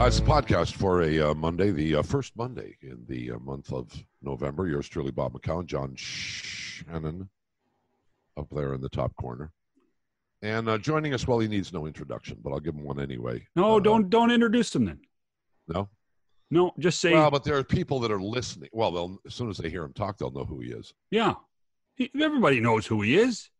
Uh, it's a podcast for a uh, Monday, the uh, first Monday in the uh, month of November. Yours truly, Bob McCown, John Shannon, up there in the top corner, and uh, joining us. Well, he needs no introduction, but I'll give him one anyway. No, Uh, don't don't introduce him then. No. No, just say Well, but there are people that are listening. Well, they'll as soon as they hear him talk, they'll know who he is. yeah. He, everybody knows who he is.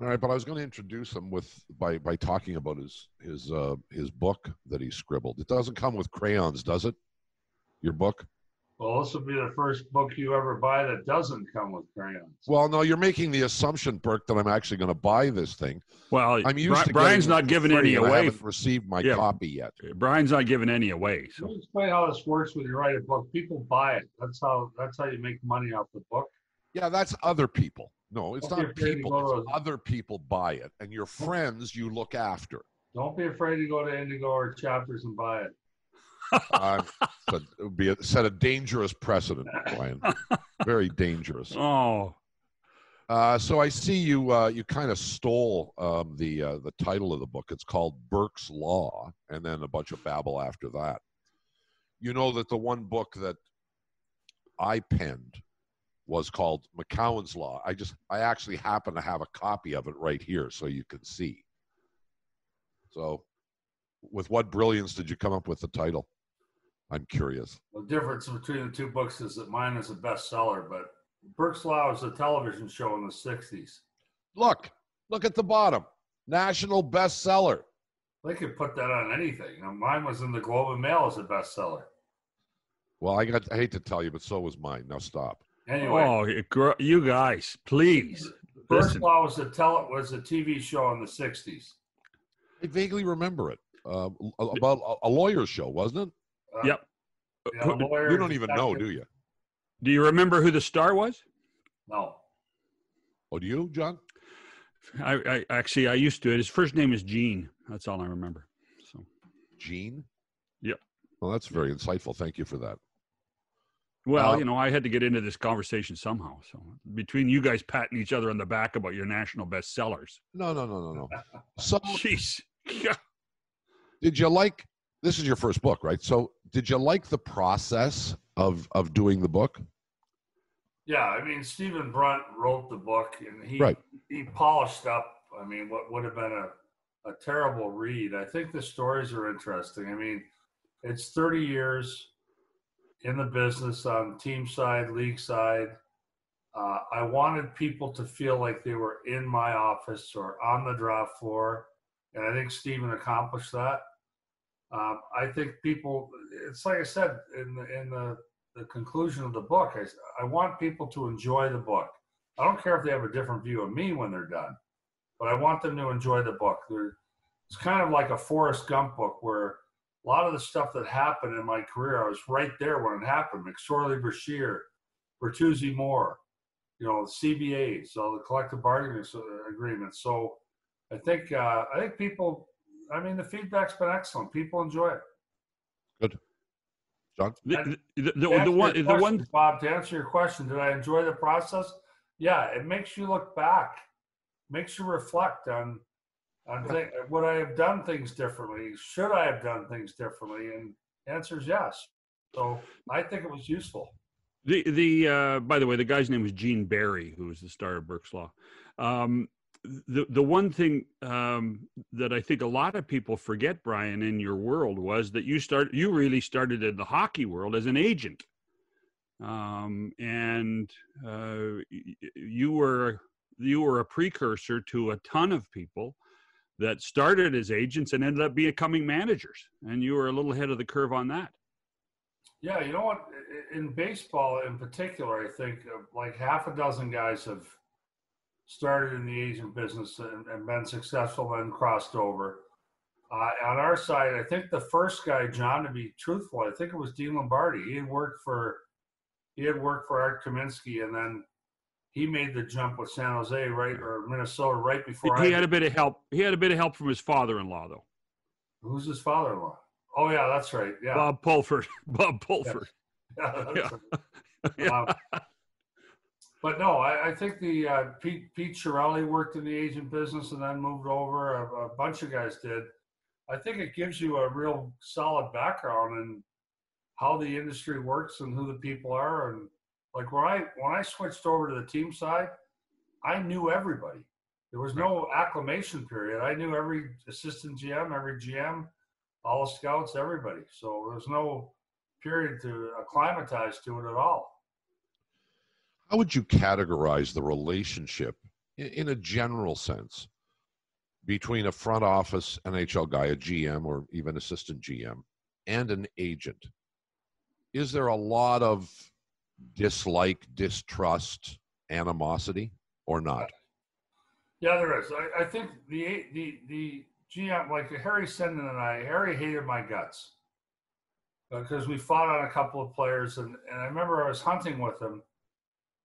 All right, but I was going to introduce him with by by talking about his his uh, his book that he scribbled. It doesn't come with crayons, does it? Your book? Well, this will be the first book you ever buy that doesn't come with crayons. Well, no, you're making the assumption, Burke, that I'm actually going to buy this thing. Well, I'm used Bri- to Brian's not giving any and I away. haven't received my Yeah. copy yet. Brian's not giving any away. Let So me explain how this works when you write a book. People buy it. That's how that's how you make money off the book. Yeah, that's other people. No, it's Don't not people. Other people buy it, and your friends you look after. Don't be afraid to go to Indigo or Chapters and buy it. Uh, it would be a, set a dangerous precedent, Brian. Very dangerous. oh, Uh, so I see you. Uh, you kind of stole um, the uh, the title of the book. It's called Burke's Law, and then a bunch of babble after that. You know that the one book that I penned was called McCown's Law. I just I actually happen to have a copy of it right here, so you can see. So, with what brilliance did you come up with the title? I'm curious. The difference between the two books is that mine is a bestseller, but Burke's Law was a television show in the '60s. Look, look at the bottom. National bestseller. They could put that on anything. Now, mine was in the Globe and Mail as a bestseller. Well, I got I hate to tell you, but so was mine. Now stop. Anyway, oh, it gr- you guys, please. Burke's listen. Law was a it was a TV show in the '60s. I vaguely remember it. Uh, about a, a lawyer's show, wasn't it? Uh, Yep. yeah, Who- lawyer, You don't even know, do you? Do you remember who the star was? No. Oh, do you, John? I, I actually I used to. His first name is Gene. That's all I remember. So Gene? Yep. Well, that's very insightful. Thank you for that. Well, Uh, you know, I had to get into this conversation somehow. So between you guys patting each other on the back about your national bestsellers, No, no, no, no, no. So, jeez. Yeah. did you like? This is your first book, right? So, did you like the process of of doing the book? Yeah, I mean Stephen Brunt wrote the book and he Right. he polished up. I mean, what would have been a, a terrible read. I think the stories are interesting. I mean, it's 30 years in the business on team side, league side. Uh, I wanted people to feel like they were in my office or on the draft floor, and I think Stephen accomplished that. Um, I think people. It's like I said in the in the the conclusion of the book—I want people to enjoy the book. I don't care if they have a different view of me when they're done, but I want them to enjoy the book. They're, it's kind of like a Forrest Gump book where a lot of the stuff that happened in my career, I was right there when it happened. McSorley Brashear, Bertuzzi Moore, you know, the CBA, so the collective bargaining s- agreement. So I think uh, I think people. I mean, the feedback's been excellent. People enjoy it. Good. John? The, the, the, the one, your the one, Bob, to answer your question, did I enjoy the process? Yeah, it makes you look back, makes you reflect on thi- would I have done things differently? Should I have done things differently? And the answer is yes. So I think it was useful. the, the, uh, by the way, the guy's name was Gene Barry, who was the star of Burke's Law. Um, the, the one thing um, that I think a lot of people forget, Brian, in your world was that you start, you really started in the hockey world as an agent. Um, and uh, you were, you were a precursor to a ton of people that started as agents and ended up becoming managers. And you were a little ahead of the curve on that. Yeah, you know what? In baseball, in particular, I think uh, like half a dozen guys have started in the agent business and, and been successful, and crossed over. Uh, on our side, I think the first guy, John, to be truthful, I think it was Dean Lombardi. He had worked for he had worked for Art Kaminsky, and then he made the jump with San Jose, right, or Minnesota, right before he I. had a bit of help. He had a bit of help from his father-in-law, though. Who's his father-in-law? Oh yeah, that's right. Yeah, Bob Pulford. Bob Pulford. yeah, that's Yeah. right. Yeah. Um, but no, I, I think the uh, Pete Pete Chiarelli worked in the agent business and then moved over. A, a bunch of guys did. I think it gives you a real solid background in how the industry works and who the people are. And like when I when I switched over to the team side, I knew everybody. There was no acclimation period. I knew every assistant GM, every GM, all the scouts, everybody. So there was no period to acclimatize to it at all. How would you categorize the relationship in, in a general sense between a front office NHL guy, a GM, or even assistant GM, and an agent? Is there a lot of dislike, distrust, animosity, or not? Yeah, there is. I, I think the the the GM, like Harry Sinden and I, Harry hated my guts because we fought on a couple of players, and, and I remember I was hunting with him,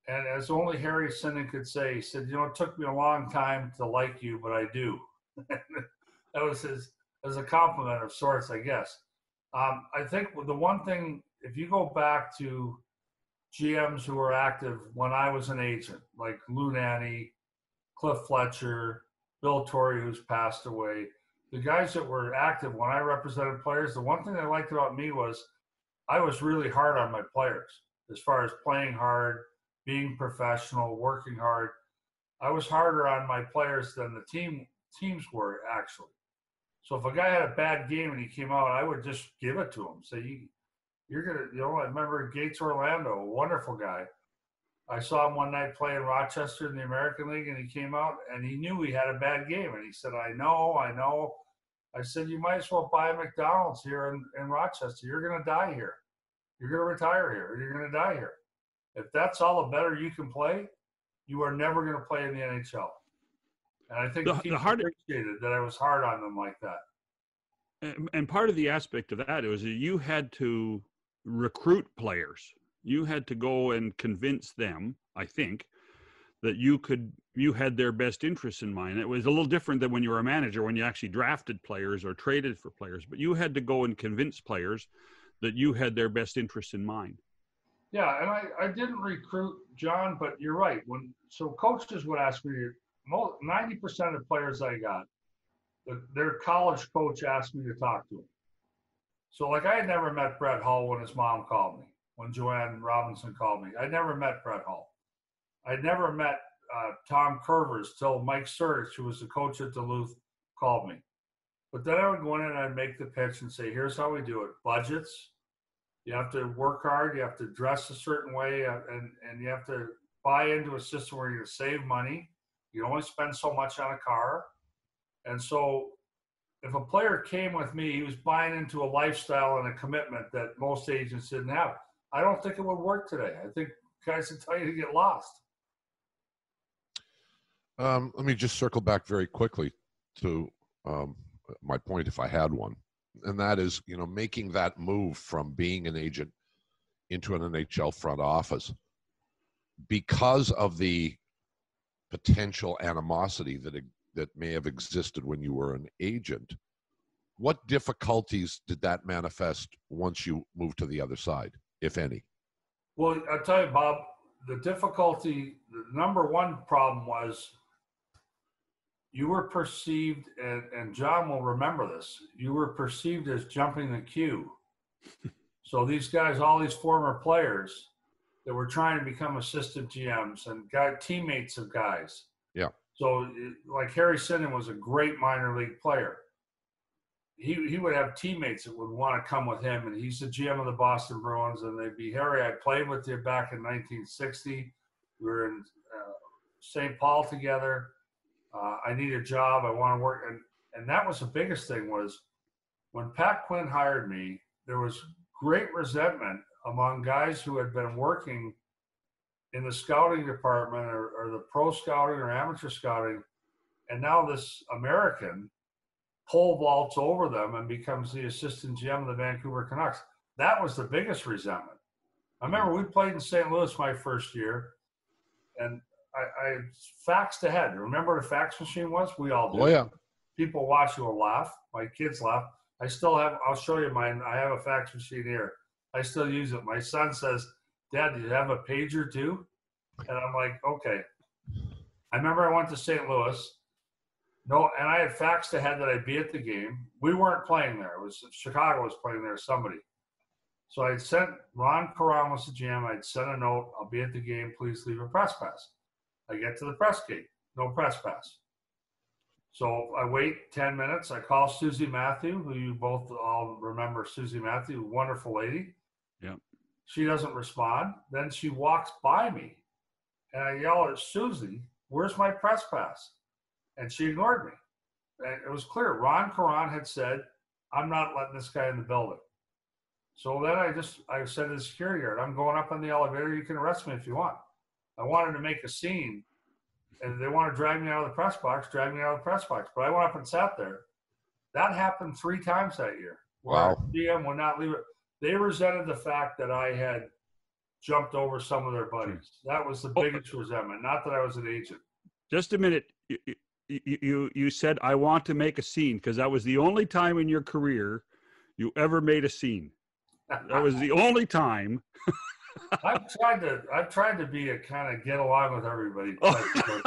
and as only Harry Sinden could say, he said, "You know, it took me a long time to like you, but I do." that was his as a compliment of sorts, I guess. Um, I think the one thing, if you go back to GMs who were active when I was an agent, like Lou Nanne, Cliff Fletcher, Bill Torrey, who's passed away, the guys that were active when I represented players, the one thing they liked about me was I was really hard on my players as far as playing hard, being professional, working hard. I was harder on my players than the team teams were actually. So if a guy had a bad game and he came out, I would just give it to him. Say you, you're gonna, you know. I remember Gates Orlando, a wonderful guy. I saw him one night play in Rochester in the American League, and he came out and he knew he had a bad game, and he said, "I know, I know." I said, "You might as well buy a McDonald's here in, in Rochester. You're gonna die here. You're gonna retire here. You're gonna die here. If that's all the better you can play, you are never gonna play in the NHL." And I think The- the, the hard- appreciated that I was hard on them like that. And, and part of the aspect of that was that you had to recruit players. You had to go and convince them, I think, that you could you had their best interests in mind. It was a little different than when you were a manager when you actually drafted players or traded for players, but you had to go and convince players that you had their best interests in mind. Yeah, and I, I didn't recruit John, but you're right. When so coaches would ask me, ninety percent of players I got, the, their college coach asked me to talk to him. So like I had never met Brett Hull when his mom called me, when Joanne Robinson called me. I never met Brett Hull. I never met uh, Tom Kurvers till Mike Sertich, who was the coach at Duluth, called me. But then I would go in and I'd make the pitch and say, here's how we do it. Budgets, you have to work hard. You have to dress a certain way, uh, and and you have to buy into a system where to save money. You only spend so much on a car, and so if a player came with me, he was buying into a lifestyle and a commitment that most agents didn't have. I don't think it would work today. I think guys would tell you to get lost. Um, let me just circle back very quickly to um, my point, if I had one, and that is, you know, making that move from being an agent into an NHL front office because of the potential animosity that that may have existed when you were an agent. What difficulties did that manifest once you moved to the other side, if any? Well, I'll tell you, Bob, the difficulty, the number one problem was you were perceived, and, and John will remember this, you were perceived as jumping the queue. so these guys, all these former players that were trying to become assistant GMs and guy, teammates of guys. Yeah. So, like Harry Sinden was a great minor league player. He, he would have teammates that would want to come with him, and he's the GM of the Boston Bruins. And they'd be Harry. I played with you back in 1960. We were in uh, St. Paul together. Uh, I need a job. I want to work, and and that was the biggest thing was when Pat Quinn hired me. There was great resentment among guys who had been working in the scouting department or, or the pro scouting or amateur scouting, and now this American pole vaults over them and becomes the assistant GM of the Vancouver Canucks. That was the biggest resentment. I remember we played in St. Louis my first year, and I, I faxed ahead. Remember what a fax machine was? We all do. Oh yeah, People watching will laugh. My kids laugh. I still have. I'll show you mine. I have a fax machine here. I still use it. My son says, "Dad, do you have a pager too?" And I'm like, "Okay." I remember I went to St. Louis, No, and I had faxed ahead that I'd be at the game. We weren't playing there. It was Chicago was playing there. Somebody. So I sent Ron Caron was the GM. I'd sent a note. I'll be at the game. Please leave a press pass. I get to the press gate. No press pass. So I wait 10 minutes. I call Susie Mathieu, who you both all remember Susie Mathieu, wonderful lady. She doesn't respond. Then she walks by me and I yell at Susie, Where's my press pass? And she ignored me. And it was clear. Ron Caron had said, I'm not letting this guy in the building. So then I just I said to the security guard, I'm going up on the elevator. You can arrest me if you want. I wanted to make a scene and they want to drag me out of the press box, drag me out of the press box. But I went up and sat there. That happened three times that year. Wow. GM would not leave it. They resented the fact that I had jumped over some of their buddies. That was the Oh. biggest resentment. Not that I was an agent. Just a minute. You, you, you, you said, I want to make a scene because that was the only time in your career you ever made a scene. That was the only time. I've tried to. I've tried to be a kind of get along with everybody.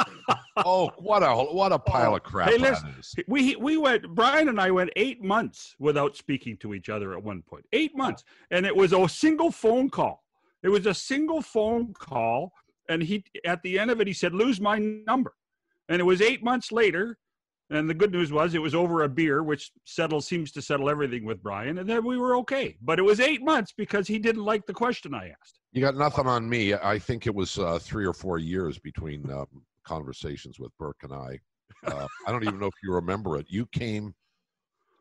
Oh, what a what a pile of crap Hey, that listen. is. We we went. Brian and I went eight months without speaking to each other at one point. Eight months, and it was a single phone call. It was a single phone call, and he at the end of it he said, "Lose my number," and it was eight months later. And the good news was it was over a beer, which settles seems to settle everything with Brian, and then we were okay. But it was eight months because he didn't like the question I asked. You got nothing on me. I think it was uh, three or four years between um, conversations with Burke and I. Uh, I don't even know if you remember it. You came.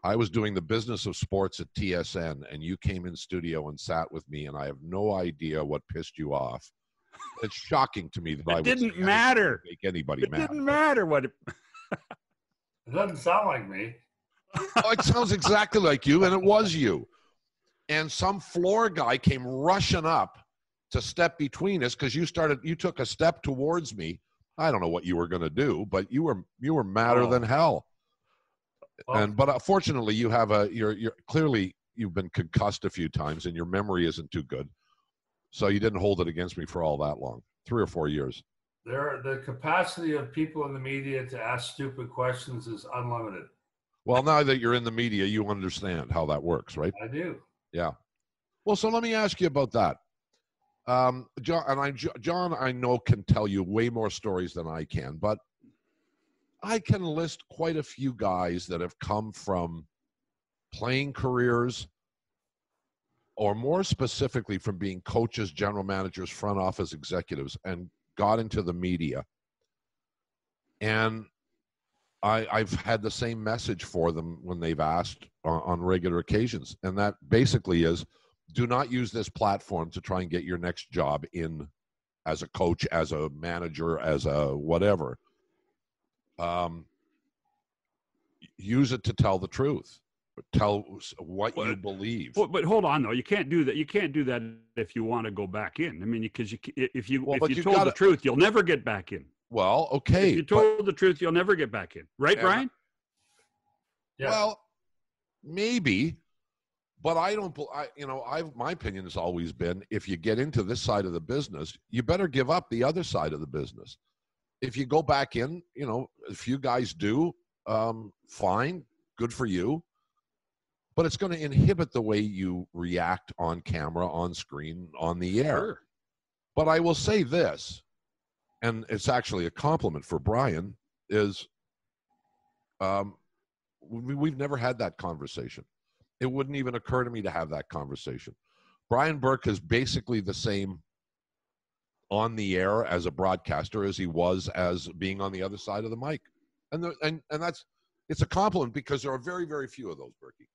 I was doing the business of sports at TSN, and you came in studio and sat with me, and I have no idea what pissed you off. It's shocking to me that I It would didn't say anything to matter. make anybody It mad. didn't matter what. It, It doesn't sound like me. Oh, it sounds exactly like you, and it was you. And some floor guy came rushing up to step between us because you started. You took a step towards me. I don't know what you were going to do, but you were you were madder Oh. than hell. Well, and but uh, fortunately, you have a you're you're clearly you've been concussed a few times, and your memory isn't too good. So you didn't hold it against me for all that long, three or four years. There, the capacity of people in the media to ask stupid questions is unlimited. Well, now that you're in the media, you understand how that works, right? I do. Yeah. Well, so let me ask you about that. Um, John, and I, John, I know can tell you way more stories than I can, but I can list quite a few guys that have come from playing careers, or more specifically, from being coaches, general managers, front office executives, and got into the media. And I, I've had the same message for them when they've asked on, on regular occasions, and that basically is do not use this platform to try and get your next job in as a coach, as a manager, as a whatever. Um, use it to tell the truth, tell s- what you believe. But, but hold on though, you can't do that. You can't do that if you want to go back in. I mean, because you, ca- if you Well, if you you told the gotta- truth, you'll never get back in. Well, okay, if you but- told the truth, you'll never get back in. Right, Yeah, Brian? Yes. Well, maybe, but I don't. I you know, I've my opinion has always been if you get into this side of the business, you better give up the other side of the business. If you go back in, you know, a few guys do, um, fine, good for you. But it's going to inhibit the way you react on camera, on screen, on the air. Sure. But I will say this, and it's actually a compliment for Brian, is um, we, we've never had that conversation. It wouldn't even occur to me to have that conversation. Brian Burke is basically the same on the air as a broadcaster as he was as being on the other side of the mic, and the, and and that's it's a compliment because there are very very few of those, Berkey.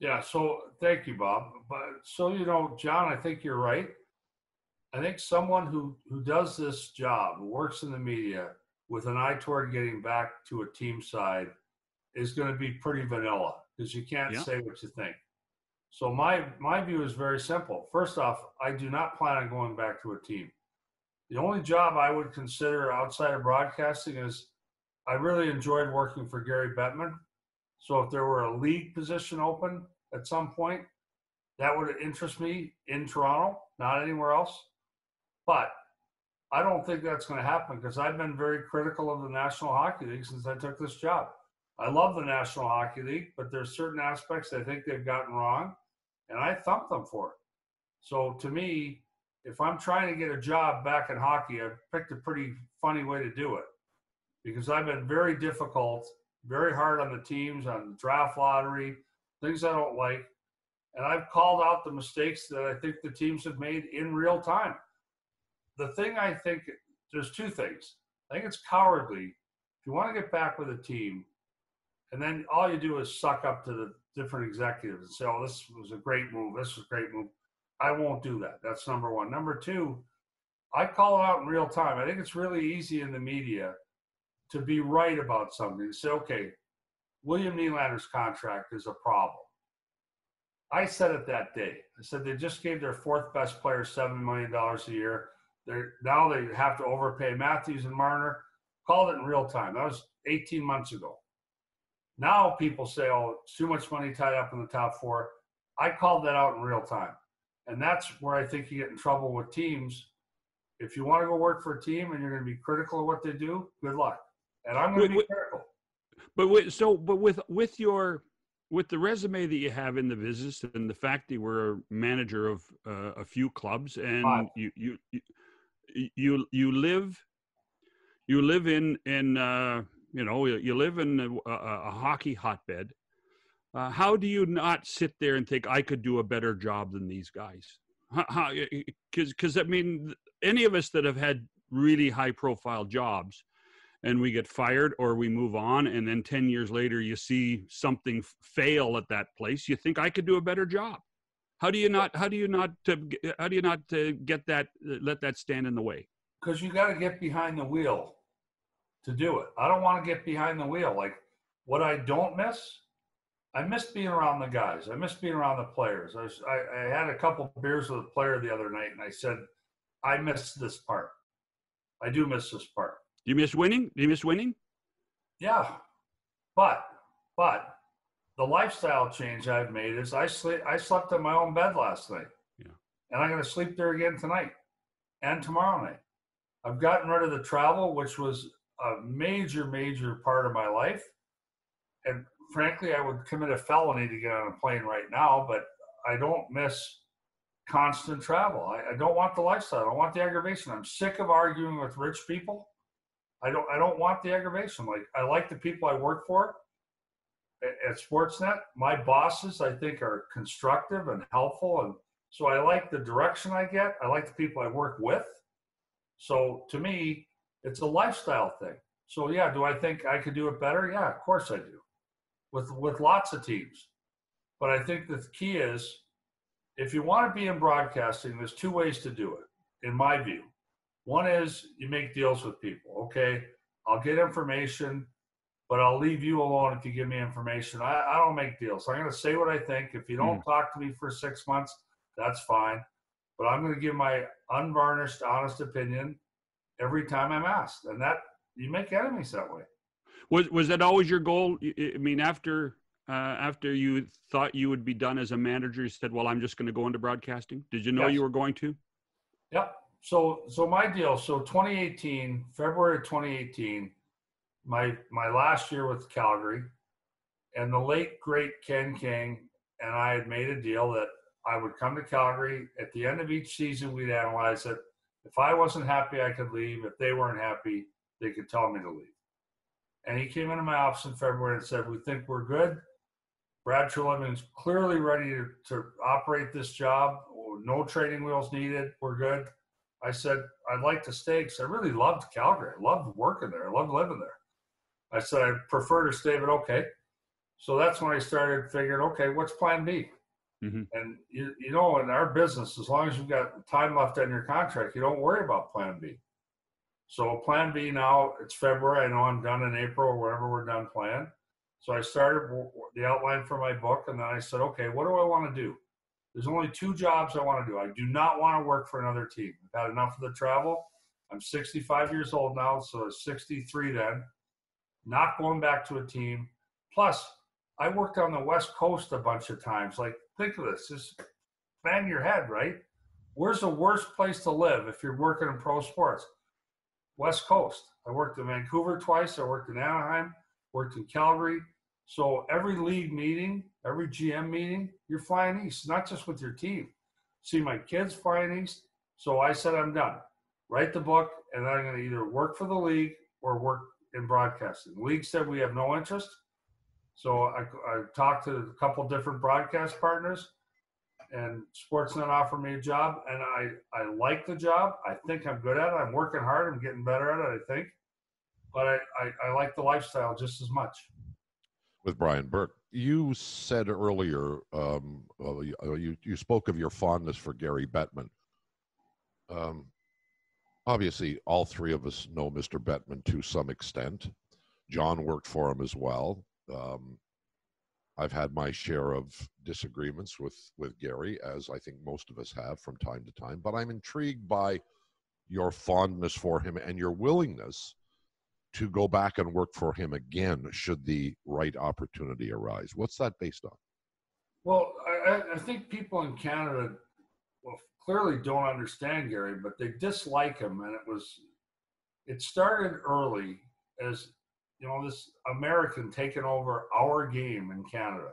Yeah, so thank you, Bob. But so you know, John, I think you're right. I think someone who who does this job, who works in the media with an eye toward getting back to a team side, is going to be pretty vanilla because you can't Yeah. say what you think. So my my view is very simple. First off, I do not plan on going back to a team. The only job I would consider outside of broadcasting is I really enjoyed working for Gary Bettman. So if there were a league position open at some point, that would interest me in Toronto, not anywhere else. But I don't think that's going to happen because I've been very critical of the National Hockey League since I took this job. I love the National Hockey League, but there's certain aspects I think they've gotten wrong, and I thump them for it. So to me, if I'm trying to get a job back in hockey, I've picked a pretty funny way to do it because I've been very difficult, very hard on the teams, on the draft lottery, things I don't like. And I've called out the mistakes that I think the teams have made in real time. The thing I think, there's two things. I think it's cowardly. If you want to get back with a team, and then all you do is suck up to the different executives and say, oh, this was a great move. This was a great move. I won't do that. That's number one. Number two, I call it out in real time. I think it's really easy in the media to be right about something. and Say, okay, William Nylander's contract is a problem. I said it that day. I said they just gave their fourth best player seven million dollars a year. They're now they have to overpay Matthews and Marner. Called it in real time. That was 18 months ago. Now people say, oh, too much money tied up in the top four. I called that out in real time. And that's where I think you get in trouble with teams. If you want to go work for a team and you're going to be critical of what they do, good luck. And I'm going to be critical. But with, so, but with with your with the resume that you have in the business and the fact that you were a manager of uh, a few clubs and you, you you you you live you live in in uh, you know you live in a, a hockey hotbed uh, how do you not sit there and think I could do a better job than these guys? Because because I mean, any of us that have had really high profile jobs, and we get fired or we move on, and then ten years later you see something fail at that place, you think I could do a better job. How do you not? How do you not? Uh, how do you not uh, get that? Uh, let that stand in the way? Because you got to get behind the wheel to do it. I don't want to get behind the wheel. Like what I don't miss I missed being around the guys. I missed being around the players. I, was, I, I had a couple beers with a player the other night, and I said, I miss this part. I do miss this part. Do you miss winning? Do you miss winning? Yeah, but but the lifestyle change I've made is I sleep. I slept in my own bed last night. Yeah. And I'm going to sleep there again tonight and tomorrow night. I've gotten rid of the travel, which was a major, major part of my life. And frankly, I would commit a felony to get on a plane right now, but I don't miss constant travel. I, I, don't want the lifestyle. I don't want the aggravation. I'm sick of arguing with rich people. I don't. I don't want the aggravation. Like I like the people I work for at, at Sportsnet. My bosses, I think, are constructive and helpful, and so I like the direction I get. I like the people I work with. So to me, it's a lifestyle thing. So yeah, do I think I could do it better? Yeah, of course I do with with lots of teams. But I think the key is if you want to be in broadcasting, there's two ways to do it, in my view. One is you make deals with people. Okay, I'll get information, but I'll leave you alone if you give me information. I, I don't make deals. I'm going to say what I think. If you don't mm. talk to me for six months, that's fine. But I'm going to give my unvarnished, honest opinion every time I'm asked. And that you make enemies that way. Was was that always your goal? I mean, after uh, after you thought you would be done as a manager, you said, "Well, I'm just going to go into broadcasting." Did you know yes. you were going to? Yep. So so my deal. So 2018, February 2018, my my last year with Calgary, and the late great Ken King and I had made a deal that I would come to Calgary at the end of each season. We'd analyze it. If I wasn't happy, I could leave. If they weren't happy, they could tell me to leave. And he came into my office in February and said, We think we're good. Brad is clearly ready to, to operate this job. No training wheels needed. We're good. I said, I'd like to stay because I really loved Calgary. I loved working there. I loved living there. I said, I prefer to stay, but okay. So that's when I started figuring, okay, what's plan B? Mm-hmm. And you, you know, in our business, as long as you've got time left on your contract, you don't worry about plan B. So plan B now, it's February. I know I'm done in April or wherever we're done plan. So I started the outline for my book and then I said, okay, what do I want to do? There's only two jobs I want to do. I do not want to work for another team. I've had enough of the travel. I'm 65 years old now, so 63 then. Not going back to a team. Plus, I worked on the West Coast a bunch of times. Like, think of this. Just bang your head, right? Where's the worst place to live if you're working in pro sports? West Coast. I worked in Vancouver twice. I worked in Anaheim. Worked in Calgary. So every league meeting, every GM meeting, you're flying east, not just with your team. See my kids flying east. So I said I'm done. Write the book, and I'm going to either work for the league or work in broadcasting. The league said we have no interest. So I, I talked to a couple different broadcast partners, and Sportsnet offered me a job, and I, I like the job. I think I'm good at it. I'm working hard. I'm getting better at it, I think. But I, I, I like the lifestyle just as much. With Brian Burke, you said earlier, um, uh, you, you spoke of your fondness for Gary Bettman. Um, obviously, all three of us know Mr. Bettman to some extent. John worked for him as well. Um, I've had my share of disagreements with with Gary, as I think most of us have from time to time. But I'm intrigued by your fondness for him and your willingness to go back and work for him again should the right opportunity arise. What's that based on? Well, I, I think people in Canada well clearly don't understand Gary, but they dislike him, and it was it started early as you know this American taking over our game in Canada,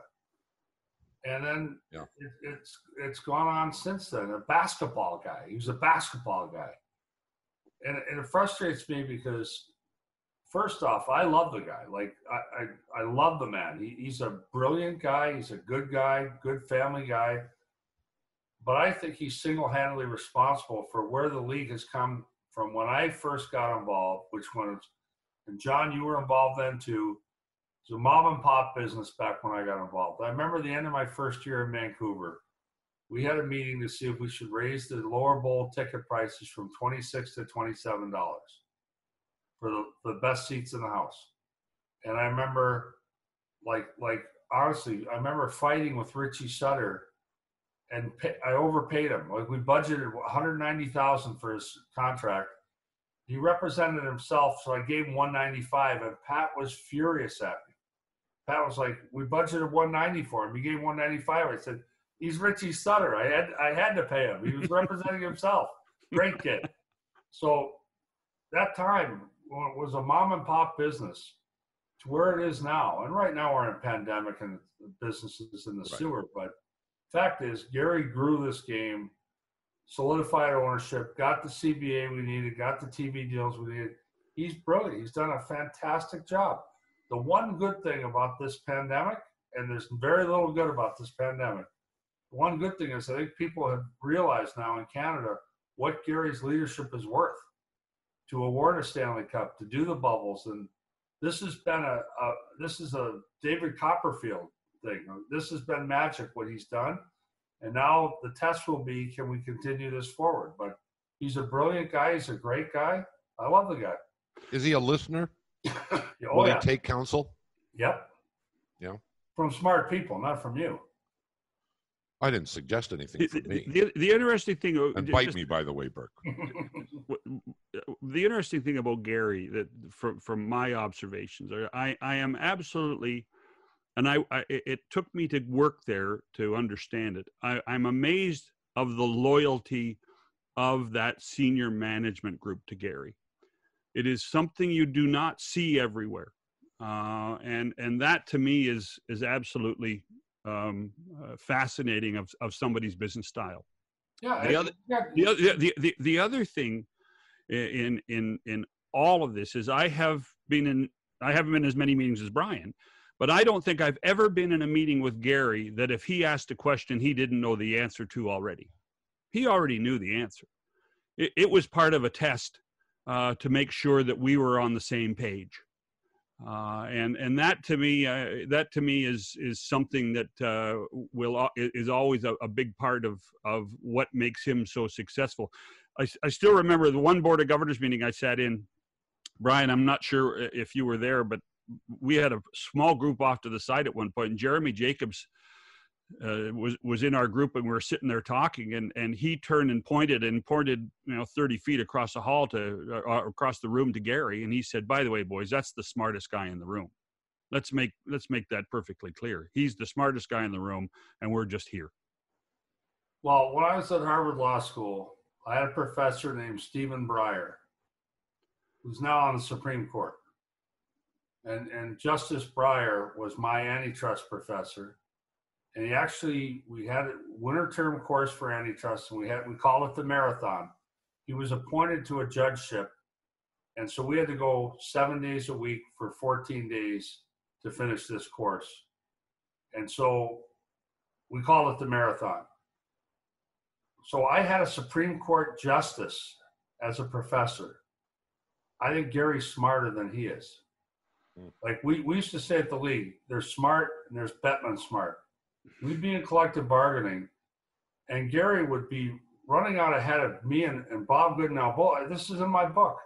and then yeah. it, it's it's gone on since then. A basketball guy, he was a basketball guy, and, and it frustrates me because first off, I love the guy. Like I, I, I love the man. He, he's a brilliant guy. He's a good guy, good family guy. But I think he's single-handedly responsible for where the league has come from when I first got involved, which was, and John, you were involved then too. It was a mom and pop business back when I got involved. I remember the end of my first year in Vancouver. We had a meeting to see if we should raise the lower bowl ticket prices from twenty-six to twenty-seven dollars for the, the best seats in the house. And I remember, like, like honestly, I remember fighting with Richie Sutter, and pay, I overpaid him. Like we budgeted 190,000 for his contract. He represented himself, so I gave him 195, and Pat was furious at me. Pat was like, "We budgeted 190 for him. You gave 195." I said, "He's Richie Sutter. I had I had to pay him. He was representing himself. Great kid." So that time, when it was a mom and pop business to where it is now. And right now we're in a pandemic and businesses in the Right. sewer. But fact is, Gary grew this game, solidified ownership, got the CBA we needed, got the TV deals we needed. He's brilliant. He's done a fantastic job. The one good thing about this pandemic, and there's very little good about this pandemic. The one good thing is I think people have realized now in Canada what Gary's leadership is worth to award a Stanley Cup, to do the bubbles, and this has been a, a this is a David Copperfield thing. This has been magic what he's done, and now the test will be can we continue this forward? But he's a brilliant guy. He's a great guy. I love the guy. Is he a listener? oh Will yeah. he take counsel? Yep. Yeah. From smart people, not from you. I didn't suggest anything for me. the, the interesting thing, And bite just- me, by the way, Burke. the interesting thing about Gary that from from my observations, I I am absolutely, and I, I it it took me to work there to understand it. I, I'm amazed of the loyalty of that senior management group to Gary. It is something you do not see everywhere, uh, and and that to me is is absolutely um, uh, fascinating of of somebody's business style Yeah. The other- the, other, the, the, the other thing in in in all of this is I have been in I haven't been in as many meetings as Brian, but I don't think I've ever been in a meeting with Gary that if he asked a question he didn't know the answer to already. He already knew the answer. It, it was part of a test uh, to make sure that we were on the same page. Uh, and and that to me uh, that to me is is something that uh, will is always a, a big part of of what makes him so successful. I still remember the one board of governors meeting I sat in. Brian, I'm not sure if you were there, but we had a small group off to the side at one point, and Jeremy Jacobs uh, was was in our group, and we were sitting there talking, and and he turned and pointed and pointed, you know, 30 feet across the hall to uh, across the room to Gary, and he said, "By the way, boys, that's the smartest guy in the room. Let's make let's make that perfectly clear. He's the smartest guy in the room, and we're just here." Well, when I was at Harvard Law School, I had a professor named Stephen Breyer, who's now on the Supreme Court. And, and Justice Breyer was my antitrust professor. And he actually, we had a winter term course for antitrust, and we had we called it the marathon. He was appointed to a judgeship, and so we had to go seven days a week for 14 days to finish this course. And so we call it the marathon. So I had a Supreme Court justice as a professor. I think Gary's smarter than he is. Mm. Like we, we used to say at the league, there's smart and there's Bettman smart. We'd be in collective bargaining, and Gary would be running out ahead of me and, and Bob Goodenow. Boy, this is in my book.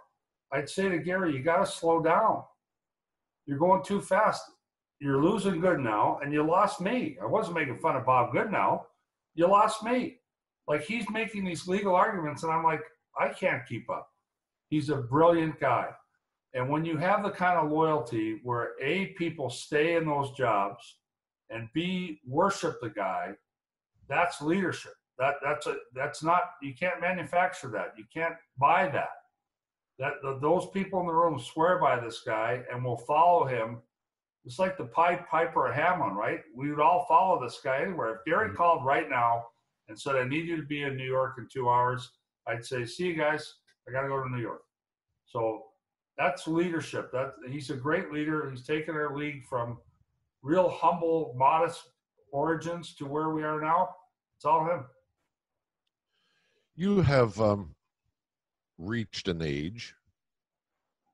I'd say to Gary, you got to slow down. You're going too fast. You're losing Goodenow, and you lost me. I wasn't making fun of Bob Goodenow. You lost me. Like he's making these legal arguments, and I'm like, I can't keep up. He's a brilliant guy. And when you have the kind of loyalty where A, people stay in those jobs, and B, worship the guy, that's leadership. That that's a that's not you can't manufacture that. You can't buy that. That the, those people in the room swear by this guy and will follow him. It's like the Pied Piper of Hamelin, right? We would all follow this guy anywhere. If Gary Mhm. called right now and said, "I need you to be in New York in two hours," I'd say, "See you guys. I got to go to New York." So that's leadership. That he's a great leader. He's taken our league from real humble, modest origins to where we are now. It's all him. You have um, reached an age,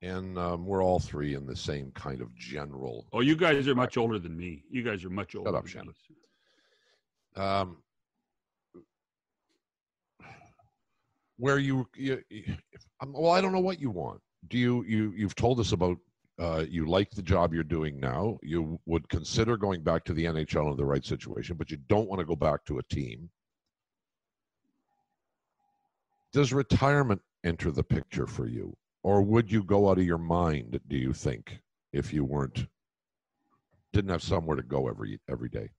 and um, we're all three in the same kind of general. Oh, you guys are much older than me. You guys are much older. Shut up, than Shannon. me. Um, where you, you, you um, well, I don't know what you want. Do you you you've told us about uh, you like the job you're doing now. You would consider going back to the NHL in the right situation, but you don't want to go back to a team. Does retirement enter the picture for you, or would you go out of your mind? Do you think if you weren't didn't have somewhere to go every every day?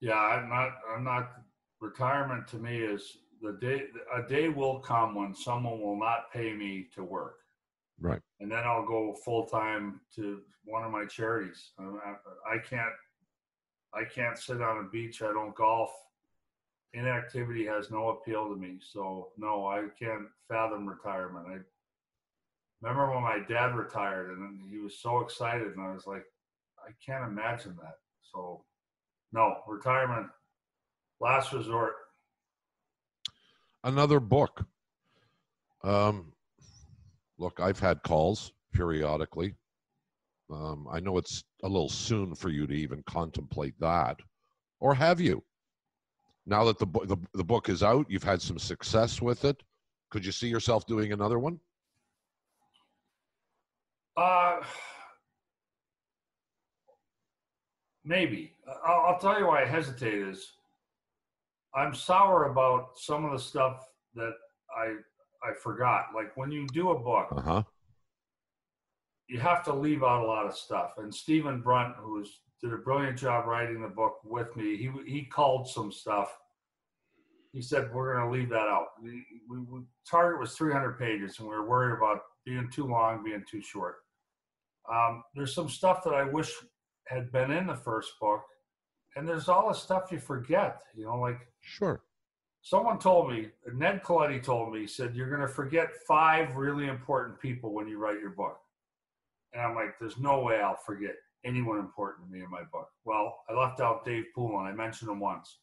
Yeah, I'm not. I'm not. Retirement to me is the day. A day will come when someone will not pay me to work, Right. and then I'll go full time to one of my charities. I, I can't. I can't sit on a beach. I don't golf. Inactivity has no appeal to me. So no, I can't fathom retirement. I remember when my dad retired, and he was so excited, and I was like, I can't imagine that. So no, retirement, last resort. another book. Um, look, I've had calls periodically. Um, I know it's a little soon for you to even contemplate that, or have you? Now that the, the the book is out, you've had some success with it. Could you see yourself doing another one? Uh, maybe. I'll, I'll tell you why I hesitate is I'm sour about some of the stuff that I I forgot. Like when you do a book, Uh huh. you have to leave out a lot of stuff. And Stephen Brunt, who's did a brilliant job writing the book with me, he he called some stuff. He said we're going to leave that out. We, we, we target was 300 pages, and we were worried about being too long, being too short. Um, there's some stuff that I wish had been in the first book, and there's all the stuff you forget. You know, like Sure. Someone told me, Ned Colletti told me, he said, You're going to forget five really important people when you write your book. And I'm like, There's no way I'll forget anyone important to me in my book. Well, I left out Dave Poulin. I mentioned him once.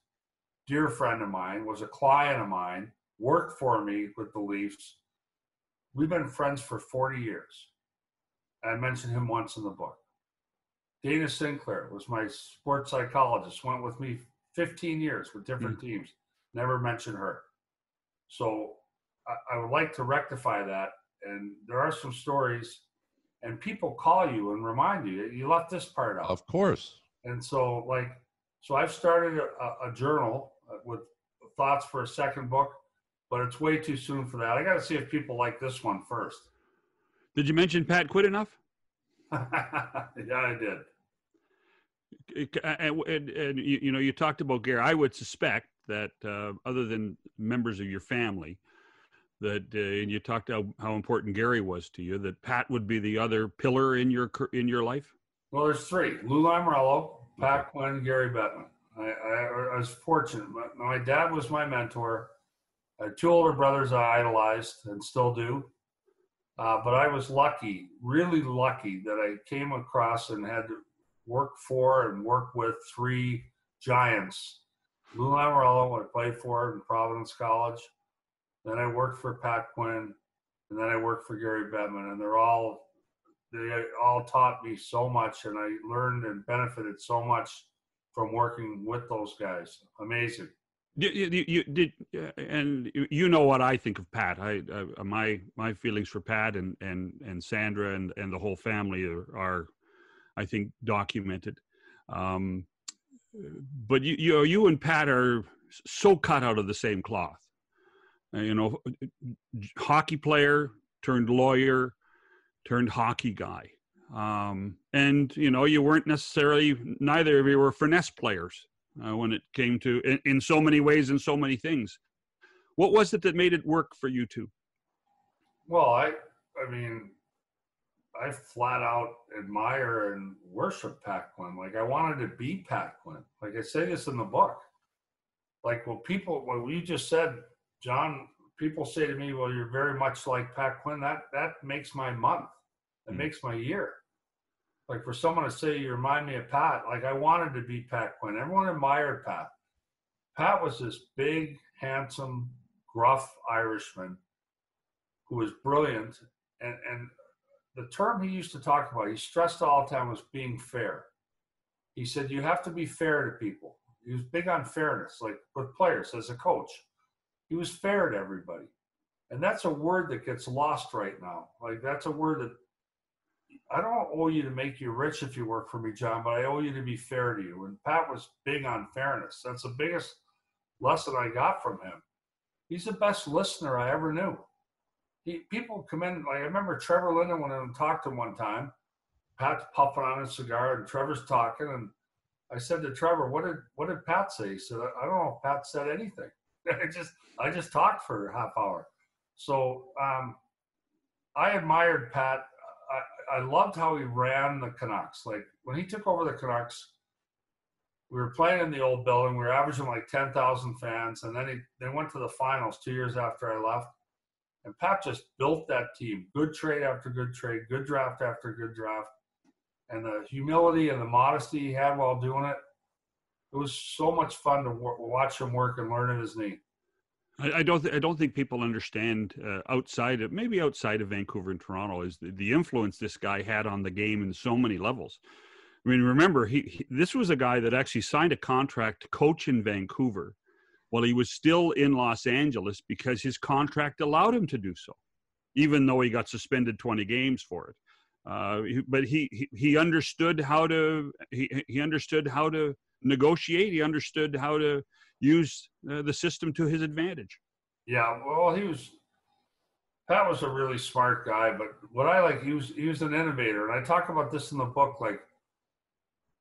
Dear friend of mine, was a client of mine, worked for me with the Leafs. We've been friends for 40 years. I mentioned him once in the book. Dana Sinclair was my sports psychologist, went with me 15 years with different hmm. teams never mention her. So I, I would like to rectify that. And there are some stories, and people call you and remind you that you left this part out. Of course. And so, like, so I've started a, a journal uh, with thoughts for a second book, but it's way too soon for that. I got to see if people like this one first. Did you mention Pat Quinn enough? yeah, I did. and, and, and you, you know you talked about Gary. I would suspect that uh, other than members of your family, that uh, and you talked how, how important Gary was to you. That Pat would be the other pillar in your in your life. Well, there's three: Lou Lamoriello, Pat Quinn, Gary Bettman. I, I, I was fortunate. My, my, dad was my mentor. I had two older brothers I idolized and still do. Uh, but I was lucky, really lucky, that I came across and had to work for and work with three giants. Lou Lamoriello, I played for in Providence College. Then I worked for Pat Quinn, and then I worked for Gary Bettman, and they're all they all taught me so much, and I learned and benefited so much from working with those guys. Amazing. You, you, you, did, and you know what I think of Pat. I, I, my my feelings for Pat and and and Sandra and and the whole family are, are I think, documented. Um, but you you you and Pat are so cut out of the same cloth. Uh, you know, hockey player turned lawyer turned hockey guy. Um, and you know, you weren't necessarily neither of you were finesse players uh, when it came to in, in, so many ways and so many things. What was it that made it work for you two? Well, I I mean, I flat out admire and worship Pat Quinn. Like I wanted to be Pat Quinn. Like I say this in the book. Like well, people, what you just said, John. People say to me, "Well, you're very much like Pat Quinn." That that makes my month. It mm-hmm. makes my year. Like for someone to say you remind me of Pat, like I wanted to be Pat Quinn. Everyone admired Pat. Pat was this big, handsome, gruff Irishman who was brilliant. And, and the term he used to talk about, he stressed all the time, was being fair. He said, You have to be fair to people. He was big on fairness, like with players as a coach. He was fair to everybody. And that's a word that gets lost right now. Like, that's a word that I don't owe you to make you rich if you work for me, John, but I owe you to be fair to you. And Pat was big on fairness. That's the biggest lesson I got from him. He's the best listener I ever knew. He, people come in, like I remember Trevor Linden in and talked to him one time. Pat's puffing on a cigar and Trevor's talking. And I said to Trevor, what did, what did Pat say? He said, I don't know if Pat said anything. I just, I just talked for a half hour. So um, I admired Pat I, I loved how he ran the Canucks. Like when he took over the Canucks, we were playing in the old building. We were averaging like ten thousand fans, and then he they went to the finals two years after I left. And Pat just built that team. Good trade after good trade, good draft after good draft, and the humility and the modesty he had while doing it. It was so much fun to watch him work and learn at his knee. I, I don't. Th- I don't think people understand uh, outside of maybe outside of Vancouver and Toronto is the, the, influence this guy had on the game in so many levels. I mean, remember he, he, this was a guy that actually signed a contract to coach in Vancouver while he was still in Los Angeles because his contract allowed him to do so, even though he got suspended 20 games for it. Uh, but he, he he understood how to he he understood how to negotiate. He understood how to use uh, the system to his advantage. Yeah, well, he was. Pat was a really smart guy, but what I like, he was he was an innovator, and I talk about this in the book. Like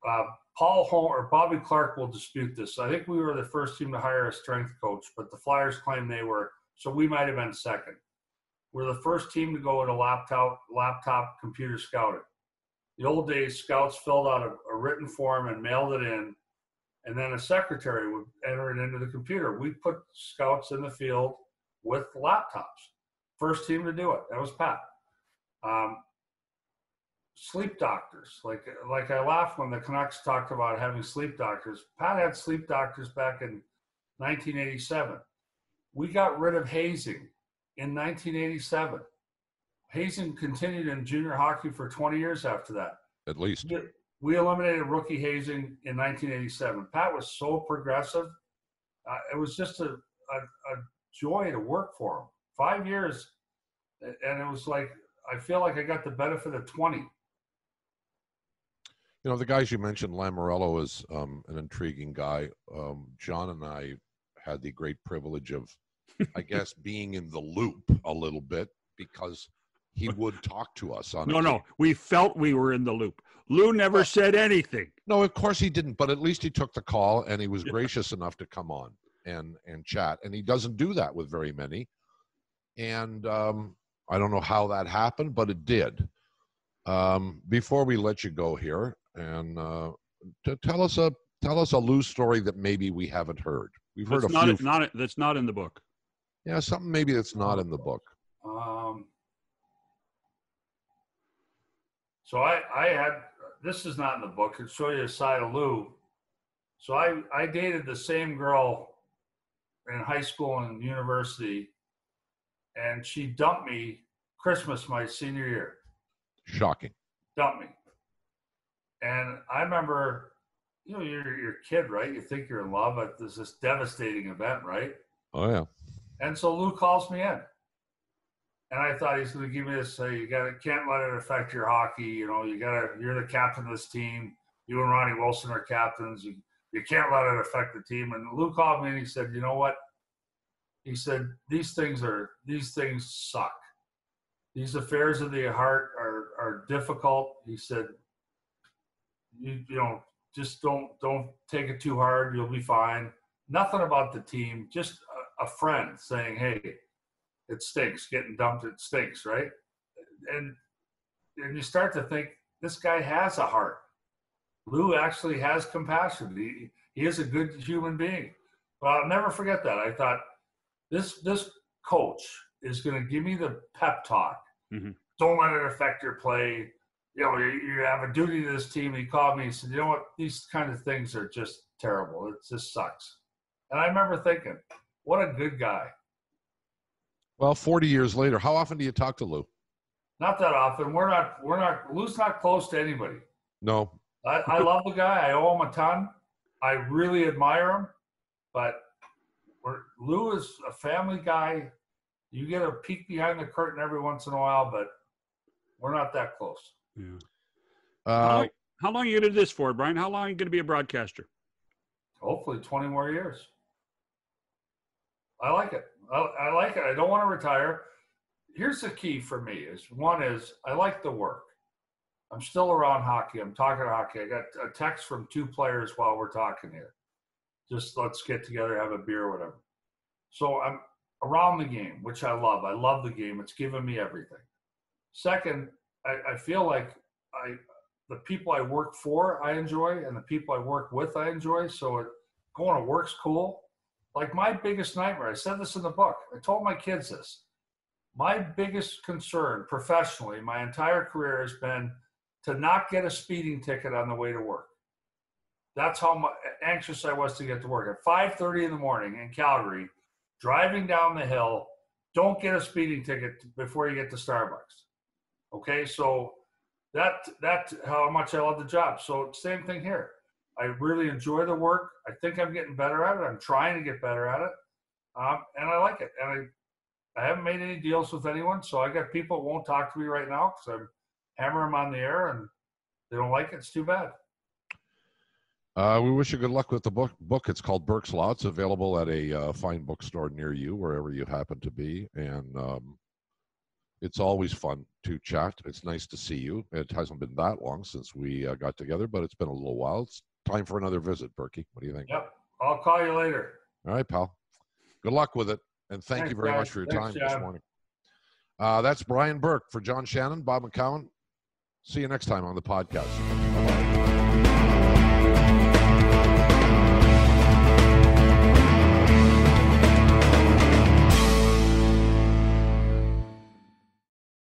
uh, Paul Holm or Bobby Clarke will dispute this. I think we were the first team to hire a strength coach, but the Flyers claim they were, so we might have been second. We're the first team to go a laptop laptop computer scouting. The old days, scouts filled out a, a written form and mailed it in, and then a secretary would enter it into the computer. We put scouts in the field with laptops. First team to do it. That was Pat. Um, sleep doctors. Like like I laughed when the Canucks talked about having sleep doctors. Pat had sleep doctors back in 1987. We got rid of hazing in 1987. Hazing continued in junior hockey for 20 years after that. At least we eliminated rookie hazing in 1987. Pat was so progressive. Uh, it was just a, a, a, joy to work for him. Five years, and it was like I feel like I got the benefit of 20. You know, the guys you mentioned, Lamoriello is um, an intriguing guy. Um, John and I had the great privilege of, I guess, being in the loop a little bit because he would talk to us on. No, no, we felt we were in the loop. Lou never said anything. No, of course he didn't, but at least he took the call and he was gracious enough to come on and and chat. And he doesn't do that with very many. and um, I don't know how that happened, but it did. Um, before we let you go here, and uh, to tell us a tell us a Lou story that maybe we haven't heard. We've heard That's a not few. not that's not in the book. yeah, something maybe that's not in the book. Um, so I, I had this is not in the book. I'll show you a side of Lou. So I, I dated the same girl in high school and university, and she dumped me Christmas my senior year. Shocking. Dumped me. And I remember, you know, you're you're a kid, right? You think you're in love, but there's this devastating event, right? Oh yeah. And so Lou calls me in. And I thought he's going to give me this. Say, you got to can't let it affect your hockey. You know, you got to. You're the captain of this team. You and Ronnie Wilson are captains. You you can't let it affect the team. And Lou called me and he said, you know what? He said these things are these things suck. These affairs of the heart are are difficult. He said, you you know just don't don't take it too hard. You'll be fine. Nothing about the team. Just a, a friend saying, hey it stinks getting dumped it stinks right and and you start to think this guy has a heart lou actually has compassion he, he is a good human being but i'll never forget that i thought this this coach is going to give me the pep talk Mhm. don't let it affect your play you know you, have a duty to this team he called me he said you know what these kind of things are just terrible it just sucks and i remember thinking what a good guy Well, 40 years later, how often do you talk to Lou? Not that often. We're not. We're not. Lou's not close to anybody. No. I, I love the guy. I owe him a ton. I really admire him, but we're, Lou is a family guy. You get a peek behind the curtain every once in a while, but we're not that close. Yeah. how, Uh, long, how long are you going to do this for, Brian? How long are you going to be a broadcaster? Hopefully, twenty more years. I like it. I, I like it. I don't want to retire. Here's the key for me: is one is I like the work. I'm still around hockey. I'm talking hockey. I got a text from two players while we're talking here. Just let's get together, have a beer, or whatever. So I'm around the game, which I love. I love the game. It's given me everything. Second, I, I feel like I the people I work for I enjoy, and the people I work with I enjoy. So it, going to work's cool. Like my biggest nightmare, I said this in the book. I told my kids this. My biggest concern professionally, my entire career has been to not get a speeding ticket on the way to work. That's how anxious I was to get to work. At 5:30 in the morning in Calgary, driving down the hill, don't get a speeding ticket before you get to Starbucks. Okay, so that that how much I love the job. So same thing here. I really enjoy the work. I think I'm getting better at it. I'm trying to get better at it, um, and I like it. And I, I haven't made any deals with anyone, so I got people won't talk to me right now because I'm hammering them on the air, and they don't like it. It's too bad. uh, we wish you good luck with the book. Book. It's called Burke's Law. It's available at a uh, fine bookstore near you, wherever you happen to be. And um, it's always fun to chat. It's nice to see you. It hasn't been that long since we uh, got together, but it's been a little while. It's time for another visit, Berkey. What do you think? Yep. I'll call you later. All right, pal. Good luck with it. And thank Thanks, you very guys. much for your Thanks, time this morning. Uh, that's Brian Burke for John Shannon, Bob McCown. See you next time on the podcast.